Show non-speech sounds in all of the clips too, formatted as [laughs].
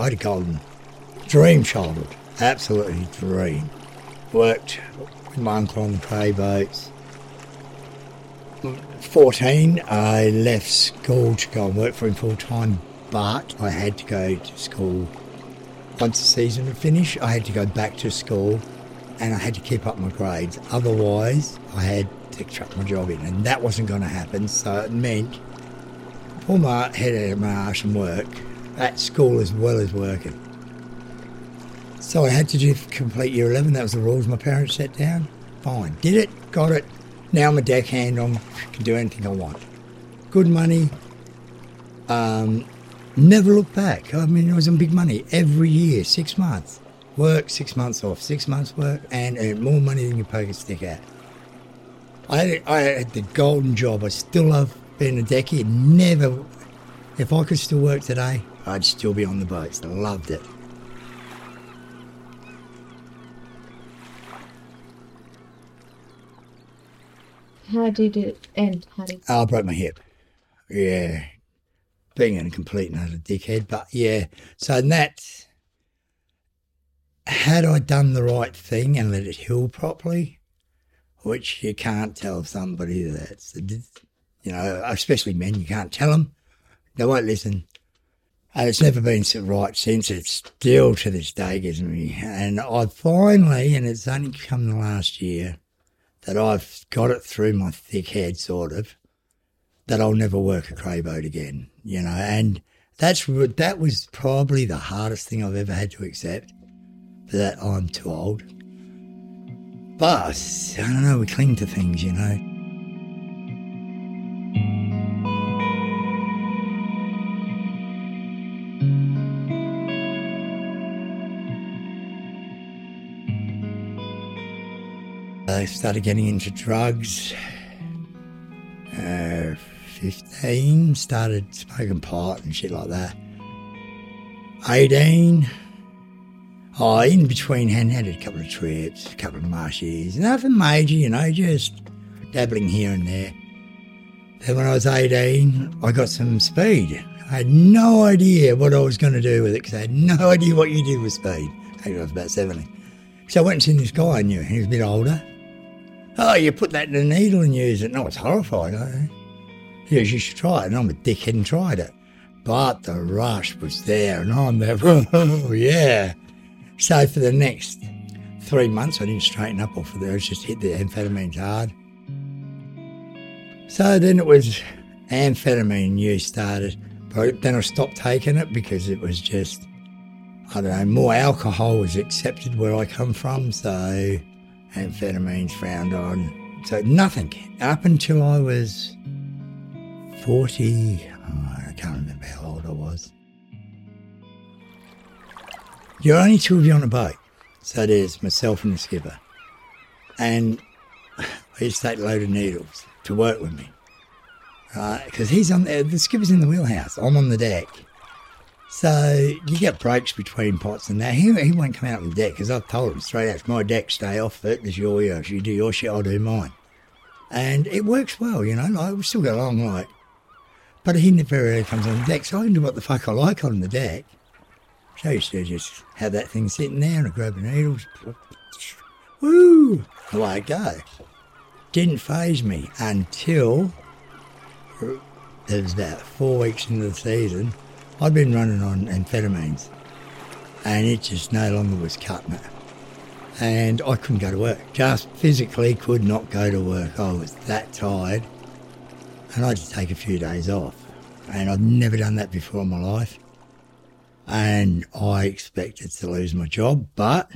I had a golden dream childhood, absolutely dream. Worked with my uncle on the cray boats. 14, I left school to go and work for him full time, but I had to go to school. Once the season had finished, I had to go back to school and I had to keep up my grades. Otherwise, I had to chuck my job in, and that wasn't going to happen. So it meant pull my head out of my arse and work at school as well as working. So I had to do complete year 11. That was the rules my parents set down. Fine. Did it, got it. Now I'm a deckhand. I can do anything I want. Good money. Um, never look back. I mean, it was on big money every year, six months. Work, six months off, six months work, and more money than your pocket stick out. I had, I had the golden job. I still love being a deckhand. Never, if I could still work today, I'd still be on the boats. I loved it. How did it end? How did oh, I broke my hip. Yeah. Being a complete and utter dickhead. But yeah, so that, had I done the right thing and let it heal properly, which you can't tell somebody that's, you know, especially men, you can't tell them. They won't listen. And it's never been so right since. It still to this day gives me. And I finally, and it's only come the last year, that I've got it through my thick head, sort of, that I'll never work a cray boat again, you know. And that's that was probably the hardest thing I've ever had to accept. That I'm too old. But I don't know. We cling to things, you know. I started getting into drugs. Uh, 15, started smoking pot and shit like that. 18, oh, in between, had, had a couple of trips, a couple of marshes, nothing major, you know, just dabbling here and there. Then when I was 18, I got some speed. I had no idea what I was going to do with it because I had no [laughs] idea what you did with speed. I was about 70. So I went and seen this guy I knew. He was a bit older. Oh, you put that in a needle and use it. No, I was horrified. I, yes, you should try it. And I'm a dickhead and tried it. But the rush was there, and I'm there. [laughs] Oh, yeah. So for the next three months, I didn't straighten up off of there. I just hit the amphetamines hard. So then it was amphetamine use started. But then I stopped taking it because it was just, I don't know, more alcohol was accepted where I come from. So amphetamines found on. So nothing up until I was 40. Oh, I can't remember how old I was. You're only two of you on a boat. So there's myself and the skipper. And [sighs] I used to take a load of needles to work with me. Because he's on the, the skipper's in the wheelhouse. I'm on the deck. So you get breaks between pots and that. He, he won't come out on the deck because I've told him straight out, it's my deck, stay off it. It's your yours. You do your shit, I'll do mine. And it works well, you know. Like, we still get along right. But he never really comes on the deck, so I can do what the fuck I like on the deck. So I used to just have that thing sitting there and I grab the needles. Woo! Away I go. Didn't phase me until uh, it was about four weeks into the season I'd been running on amphetamines and it just no longer was cutting it. And I couldn't go to work, just physically could not go to work. I was that tired and I had to take a few days off. And I'd never done that before in my life. And I expected to lose my job, but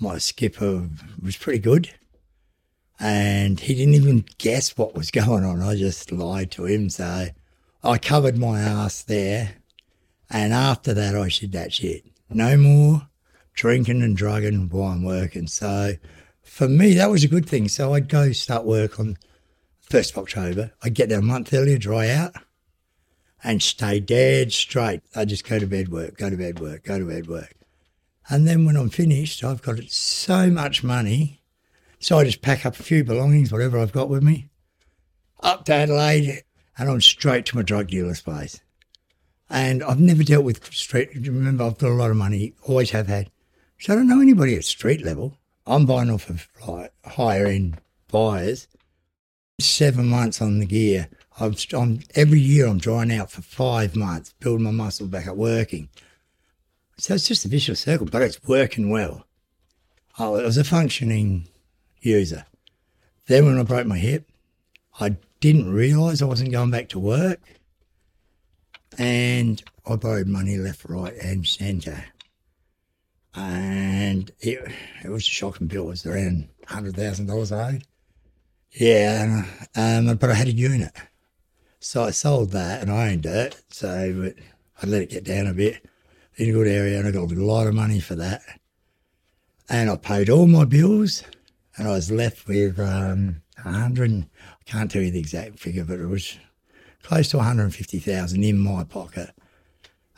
my skipper was pretty good. And he didn't even guess what was [laughs] going on. I just lied to him. So I covered my ass there. And after that, I said, that's it. No more drinking and drugging while I'm working. So for me, that was a good thing. So I'd go start work on 1st of October. I'd get there a month earlier, dry out, and stay dead straight. I'd just go to bed work, go to bed work, go to bed work. And then when I'm finished, I've got so much money. So I just pack up a few belongings, whatever I've got with me, up to Adelaide, and I'm straight to my drug dealer's place. And I've never dealt with street. Remember, I've got a lot of money, always have had. So I don't know anybody at street level. I'm buying off of like higher end buyers. Seven months on the gear. I'm, I'm every year I'm drying out for five months, building my muscle back up, working. So it's just a vicious circle, but it's working well. It was a functioning user. Then when I broke my hip, I didn't realise I wasn't going back to work. And I borrowed money left, right, and centre. And it, it was a shocking bill. It was around $100,000 I owed. Yeah, um, but I had a unit. So I sold that and I owned it. So I let it get down a bit in a good area and I got a lot of money for that. And I paid all my bills and I was left with um, 100, I can't tell you the exact figure, but it was close to 150,000 in my pocket.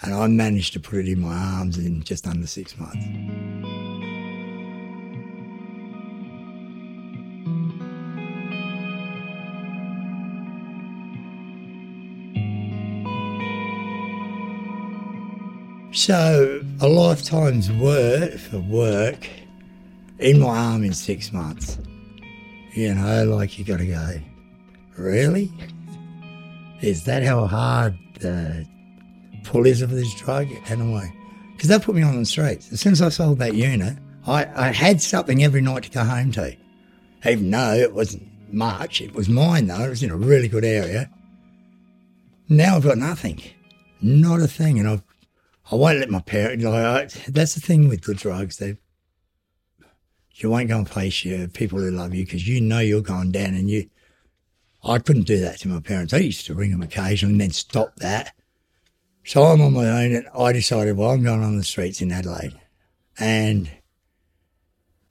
And I managed to put it in my arms in just under six months. So a lifetime's worth of work in my arm in six months. You know, like you got to go, really? Is that how hard the pull is of this drug? And Anyway, because that put me on the streets. As soon as I sold that unit, I, I had something every night to go home to. Even though it wasn't much, it was mine though. It was in a really good area. Now I've got nothing, not a thing, and I've I won't let my parents. Like, that's the thing with the drugs. They you won't go and face your people who love you because you know you're going down, and you. I couldn't do that to my parents. I used to ring them occasionally and then stop that. So I'm on my own, and I decided, well, I'm going on the streets in Adelaide, and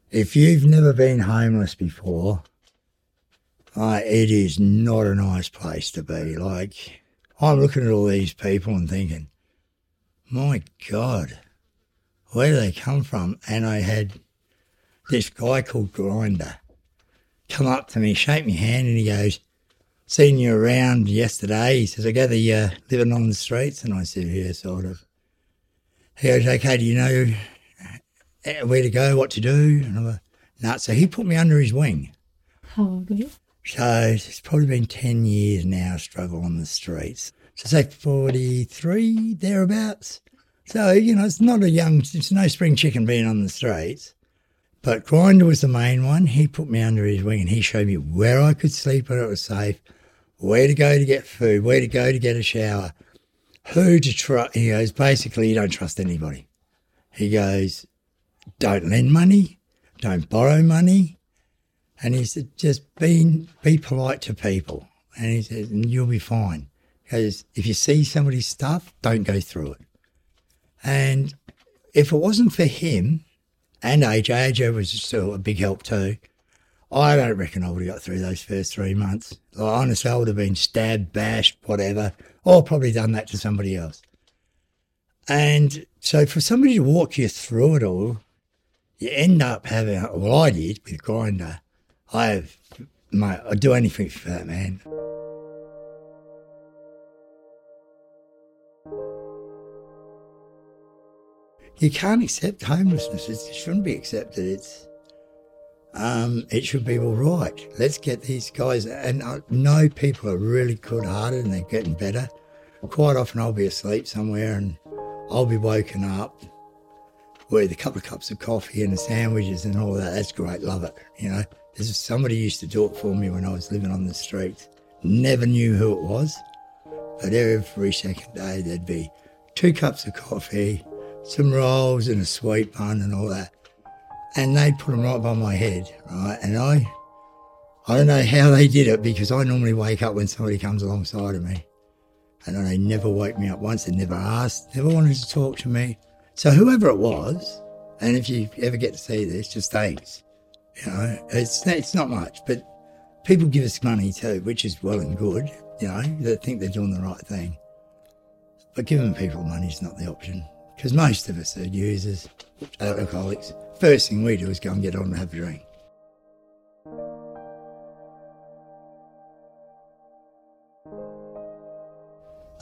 if you've never been homeless before, uh, it is not a nice place to be. Like, I'm looking at all these people and thinking, my God, where do they come from? And I had this guy called Grinder come up to me, shake my hand, and he goes, Seen you around yesterday. He says, I gather you're living on the streets. And I said, Yeah, sort of. He goes, Okay, do you know uh, where to go, what to do? And I'm like, No. So he put me under his wing. How old were you? So it's probably been 10 years now, struggle on the streets. So say 43, thereabouts. So, you know, it's not a young, it's no spring chicken being on the streets. But Grinder was the main one. He put me under his wing and he showed me where I could sleep when it was safe, where to go to get food, where to go to get a shower, who to trust. He goes, basically, you don't trust anybody. He goes, don't lend money, don't borrow money. And he said, just be, be polite to people. And he said, and you'll be fine. Because if you see somebody's stuff, don't go through it. And if it wasn't for him, and AJ. AJ was still a big help too. I don't reckon I would have got through those first three months. Like, honestly, I would have been stabbed, bashed, whatever, or probably done that to somebody else. And so for somebody to walk you through it all, you end up having, well, I did with Grinder. I have, mate, I'd do anything for that man. You can't accept homelessness. It shouldn't be accepted. It's um, it should be all right. Let's get these guys. And I know people are really good-hearted and they're getting better. Quite often, I'll be asleep somewhere and I'll be woken up with a couple of cups of coffee and the sandwiches and all that. That's great. Love it. You know, this is somebody used to do it for me when I was living on the streets. Never knew who it was, but every second day there'd be two cups of coffee some rolls and a sweet bun and all that. And they'd put them right by my head, right? And I, I don't know how they did it because I normally wake up when somebody comes alongside of me. And they never woke me up once. They never asked, never wanted to talk to me. So whoever it was, and if you ever get to see this, just thanks. You know, it's it's not much, but people give us money too, which is well and good. You know, they think they're doing the right thing. But giving people money is not the option because most of us are users, alcoholics. First thing we do is go and get on and have a drink.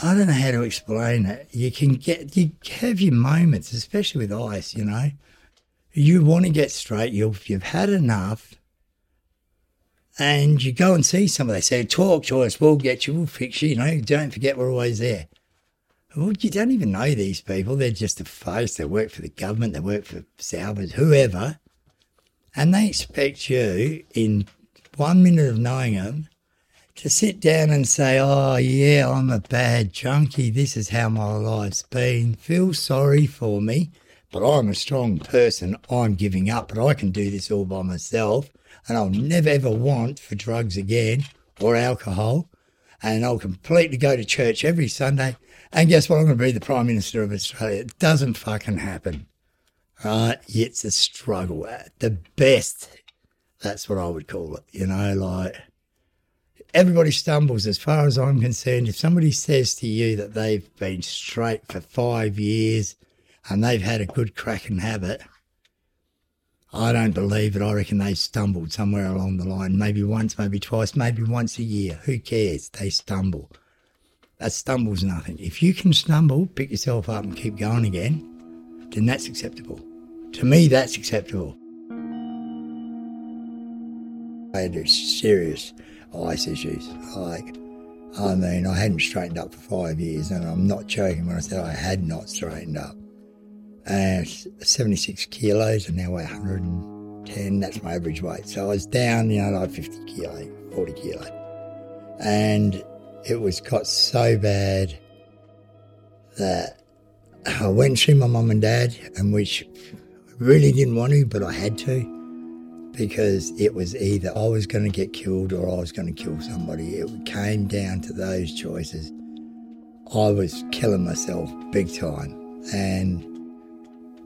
I don't know how to explain it. You can get, you have your moments, especially with ice, you know. You want to get straight, you've, you've had enough, and you go and see somebody. They say, talk to us, we'll get you, we'll fix you, you know, don't forget we're always there. Well, you don't even know these people. They're just a face. They work for the government, they work for Salvos, whoever. And they expect you, in one minute of knowing them, to sit down and say, Oh, yeah, I'm a bad junkie. This is how my life's been. Feel sorry for me, but I'm a strong person. I'm giving up, but I can do this all by myself. And I'll never ever want for drugs again or alcohol. And I'll completely go to church every Sunday. And guess what? I'm going to be the Prime Minister of Australia. It doesn't fucking happen. Right? It's a struggle. At the best, that's what I would call it. You know, like everybody stumbles as far as I'm concerned. If somebody says to you that they've been straight for five years and they've had a good cracking habit, I don't believe it. I reckon they've stumbled somewhere along the line. Maybe once, maybe twice, maybe once a year. Who cares? They stumble. A stumble's nothing. If you can stumble, pick yourself up and keep going again, then that's acceptable. To me, that's acceptable. I had serious ice issues. Like, I mean, I hadn't straightened up for five years, and I'm not joking when I said I had not straightened up. And 76 kilos, and now weigh 110. That's my average weight. So I was down, you know, like 50 kilo, 40 kilo. And it was got so bad that uh, I went and see my mum and dad, and which I really didn't want to, but I had to because it was either I was going to get killed or I was going to kill somebody. It came down to those choices. I was killing myself big time and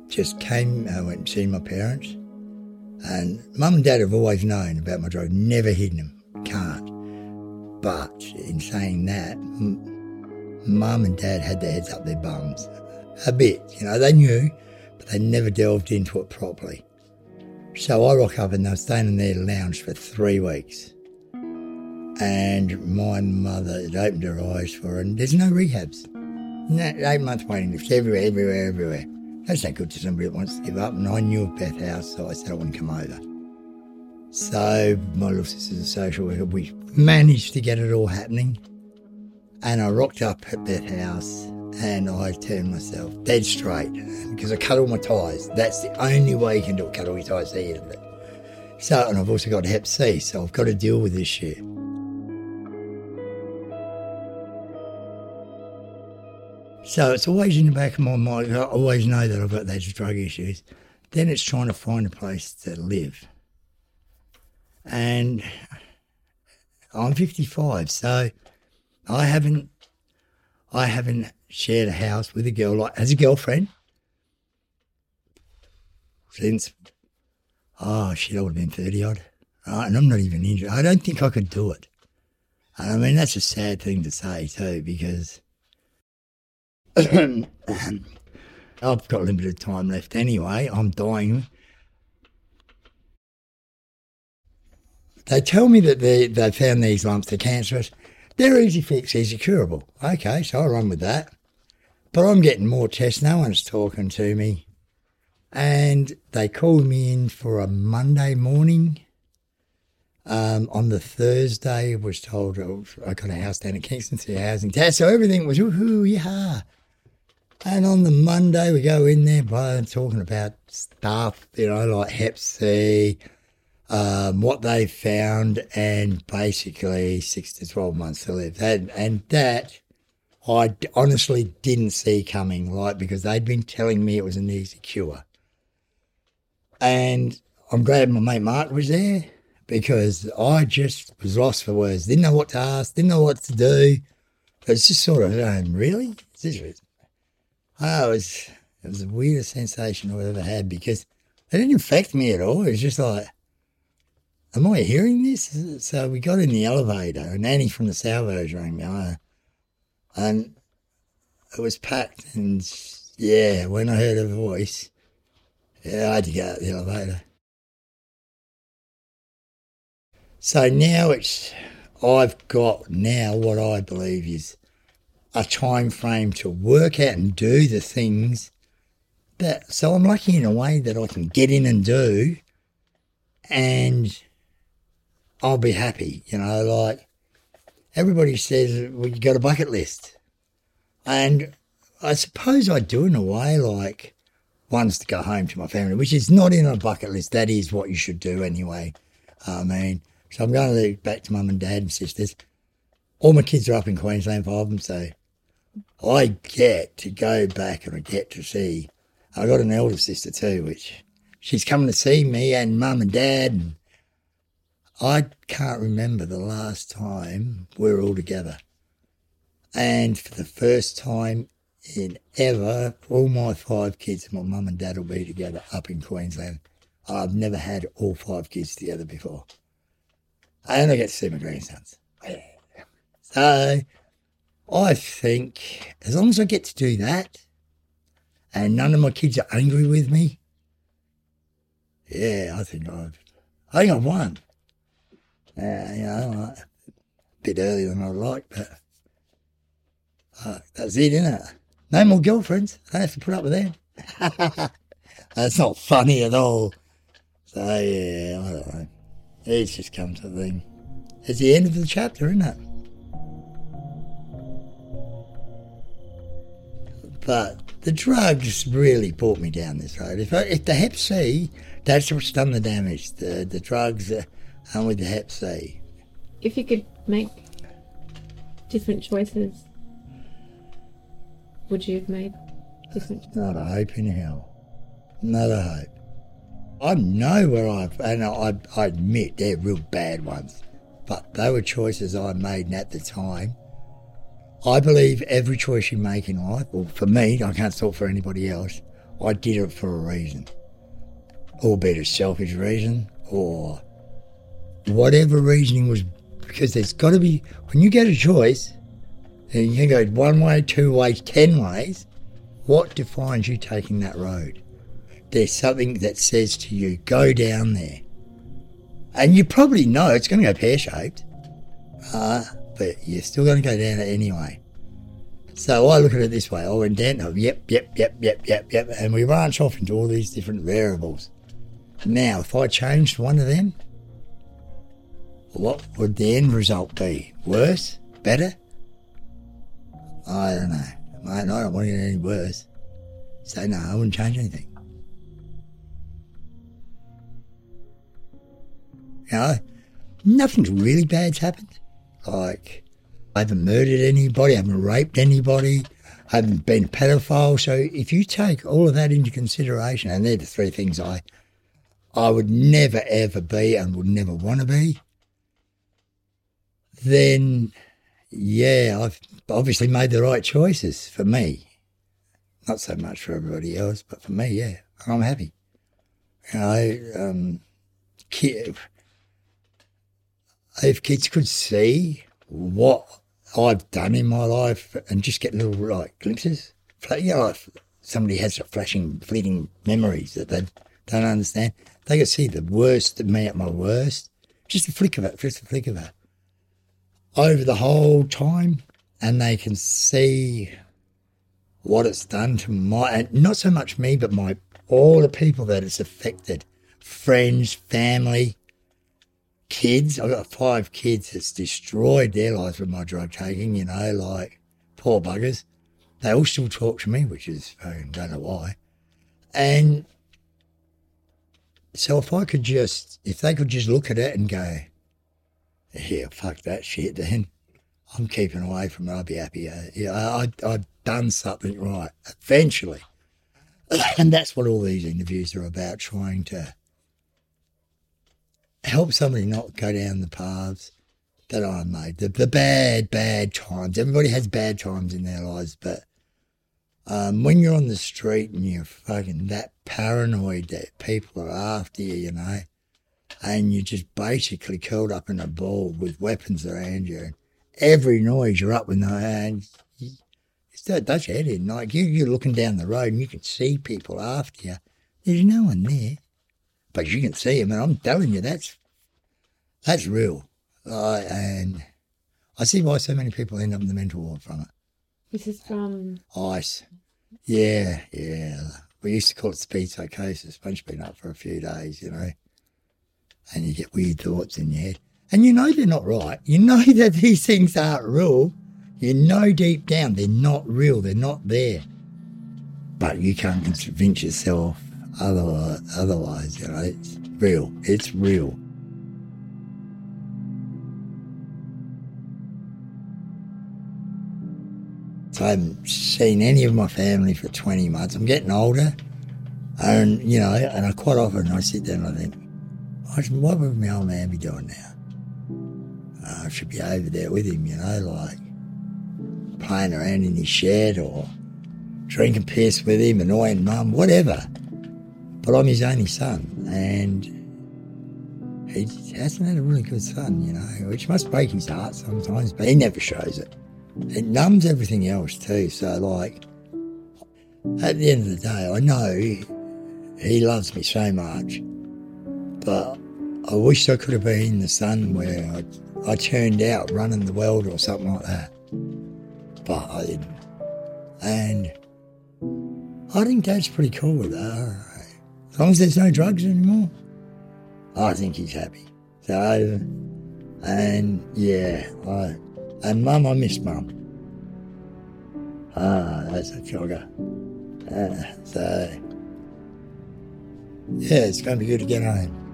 just came, I went and see my parents. And mum and dad have always known about my drug, never hidden them, can't. In saying that, mum and dad had their heads up their bums a bit. You know, they knew, but they never delved into it properly. So I rock up and they're staying in their lounge for three weeks. And my mother had opened her eyes for her, and there's no rehabs. No, eight month waiting list everywhere, everywhere, everywhere. That's not good to somebody that wants to give up. And I knew of Beth House, so I said I wouldn't come over. So my little sister's a social worker. We managed to get it all happening. And I rocked up at Beth House and I turned myself dead straight because I cut all my ties. That's the only way you can do it, cut all your ties to the it. So, and I've also got Hep C, so I've got to deal with this shit. So it's always in the back of my mind. I always know that I've got those drug issues. Then it's trying to find a place to live. And I'm 55, so I haven't, I haven't shared a house with a girl like as a girlfriend since oh shit, I would have been thirty odd. Right, and I'm not even injured. I don't think I could do it. And I mean that's a sad thing to say too, because [clears throat] I've got limited time left anyway. I'm dying. They tell me that they, they found these lumps, they're cancerous. They're easy fix, easy curable. Okay, so I run with that. But I'm getting more tests. No one's talking to me. And they called me in for a Monday morning. Um, on the Thursday, was told oh, I got a house down in Kingston City Housing Test. So everything was woohoo, yeah. And on the Monday, we go in there, bro, talking about stuff, you know, like Hep C, um, what they found, and basically six to 12 months to live. And, and that I honestly didn't see coming, like, because they'd been telling me it was an easy cure. And I'm glad my mate Mark was there because I just was lost for words. Didn't know what to ask, didn't know what to do. It's just sort of, um, really? Is this Oh, it was, it was the weirdest sensation I've ever had because it didn't affect me at all. It was just like, am I hearing this? So we got in the elevator and Annie from the Salvos rang me and it was packed. And yeah, when I heard her voice, yeah, I had to get out the elevator. So now it's, I've got now what I believe is a time frame to work out and do the things that. So I'm lucky in a way that I can get in and do, and I'll be happy. You know, like everybody says, well, you got a bucket list, and I suppose I do in a way, like once to go home to my family, which is not in a bucket list. That is what you should do anyway. I mean, so I'm going to leave back to mum and dad and sisters. All my kids are up in Queensland, five of them, so I get to go back and I get to see. I got an elder sister too, which she's coming to see me and mum and dad. And I can't remember the last time we were all together. And for the first time in ever, all my five kids my mum and dad will be together up in Queensland. I've never had all five kids together before. I only get to see my grandsons. So I think as long as I get to do that and none of my kids are angry with me, yeah, I think I've, I think I've won. Uh, you know, a bit earlier than I'd like, but uh, that's it, isn't it? No more girlfriends. I have to put up with them. [laughs] that's not funny at all. So yeah, I don't know. It's just come to the thing. It's the end of the chapter, isn't it? But the drugs really brought me down this road. If, I, if the Hep C, that's what's done the damage. The the drugs uh, and would the Hep C. If you could make different choices, would you have made different? choices? Not a hope in hell. Not a hope. I know where I've, and I, I admit they're real bad ones, but they were choices I made at the time. I believe every choice you make in life, well, for me, I can't talk for anybody else, I did it for a reason. Albeit a selfish reason, or whatever reasoning was, because there's got to be, when you get a choice, and you go one way, two ways, ten ways, what defines you taking that road? there's something that says to you, go down there. And you probably know it's going to go pear shaped, uh, but you're still going to go down it anyway. So I look at it this way I went down, oh, yep, yep, yep, yep, yep, yep, and we branch off into all these different variables. Now, if I changed one of them, what would the end result be? Worse? Better? I don't know. Mate, I don't want it any worse. So, no, I wouldn't change anything. You know, nothing's really bad's happened. Like, I haven't murdered anybody, I haven't raped anybody, I haven't been a pedophile. So if you take all of that into consideration, and they're the three things I, I would never ever be and would never want to be, then yeah, I've obviously made the right choices for me. Not so much for everybody else, but for me, yeah, I'm happy. You know, um, if kids could see what I've done in my life and just get little like glimpses, you know, like somebody has a flashing, fleeting memories that they don't understand. They could see the worst of me at my worst, just a flick of it, just a flick of it, over the whole time, and they can see what it's done to my, and not so much me, but my all the people that it's affected, friends, family, kids. I've got five kids that's destroyed their lives with my drug taking, you know, like poor buggers. They all still talk to me, which is, I don't know why. And so if I could just, if they could just look at it and go, yeah, fuck that shit, then I'm keeping away from it. I'd be happy. Yeah, I, I've done something right eventually. [coughs] And that's what all these interviews are about, trying to help somebody not go down the paths that I made. The, the bad, bad times. Everybody has bad times in their lives, but um, when you're on the street and you're fucking that paranoid that people are after you, you know, and you're just basically curled up in a ball with weapons around you, and every noise you're up with no hands, it's that your head in. Like you, you're looking down the road and you can see people after you. There's no one there but you can see them. and I'm telling you, that's that's real. Uh, and I see why so many people end up in the mental ward from it. This is from. ice. Yeah, yeah. We used to call it speed psychosis. You've been up for a few days, you know, and you get weird thoughts in your head. And you know they're not right. You know [laughs] that these things aren't real. You know deep down they're not real. They're not there. But you can't convince yourself otherwise. Otherwise, you know, it's real. It's real. I haven't seen any of my family for 20 months. I'm getting older. And, you know, and I quite often I sit there and I think, "What- what would my old man be doing now? Uh, I should be over there with him, you know, like playing around in his shed or drinking piss with him, annoying mum, whatever. But I'm his only son, and he hasn't had a really good son, you know, which must break his heart sometimes, but he never shows it. It numbs everything else too. So, like, at the end of the day, I know he loves me so much, but I wish I could have been in the son where I, I turned out running the world or something like that. But I didn't. And I think Dad's pretty cool. As long as there's no drugs anymore, I think he's happy. So, and yeah, I, and Mum, I miss Mum. Ah, that's a jogger. Uh, so, yeah, it's going to be good to get home.